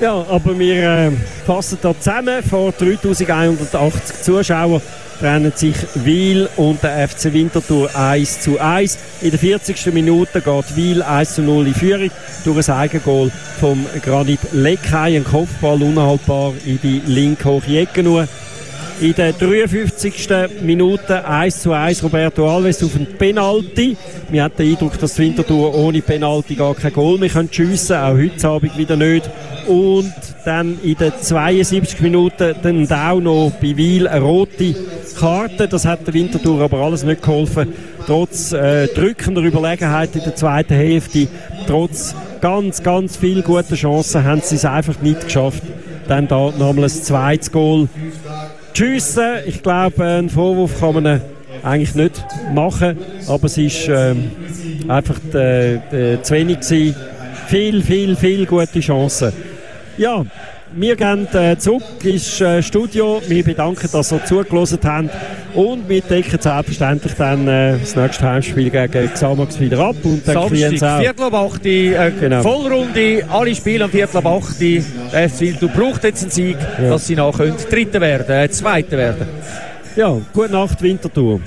Ja, aber wir äh, fassen da zusammen. Vor 3180 Zuschauern trennen sich Wiel und der FC Winterthur 1 zu 1. In der 40. Minute geht Wiel 1 zu 0 in Führung durch ein Eigengoal vom Granit Leckheim. Ein Kopfball unhaltbar in die linke hohe Ecke nur. In der 53. Minute 1 zu 1 Roberto Alves auf ein Penalty. Wir hatten den Eindruck, dass Winterthur ohne Penalty gar kein Goal mehr schiessen können. Auch heute Abend wieder nicht. Und dann in der 72. Minute dann auch noch bei Wiel eine rote Karte. Das hat der Winterthur aber alles nicht geholfen. Trotz äh, drückender Überlegenheit in der zweiten Hälfte, trotz ganz, ganz viel gute Chancen, haben sie es einfach nicht geschafft. Dann da nochmal ein zweites Goal schiessen. Ich glaube, einen Vorwurf kann man eigentlich nicht machen, aber es ist ähm, einfach äh, äh, zu wenig gewesen. Viel, viel, viel gute Chancen. Ja, wir gehen äh, zurück ins äh, Studio. Wir bedanken, dass ihr zugelassen habt. Und wir decken selbstverständlich dann äh, das nächste Heimspiel gegen Xamax wieder ab. Und dann Samstag, Viertel ab 8, äh, genau. Vollrunde, alle Spiele am Viertel ab 8. Der FC du braucht jetzt einen Sieg, ja. dass sie noch Dritte werden, äh, Zweite werden. Ja, gute Nacht, Wintertour.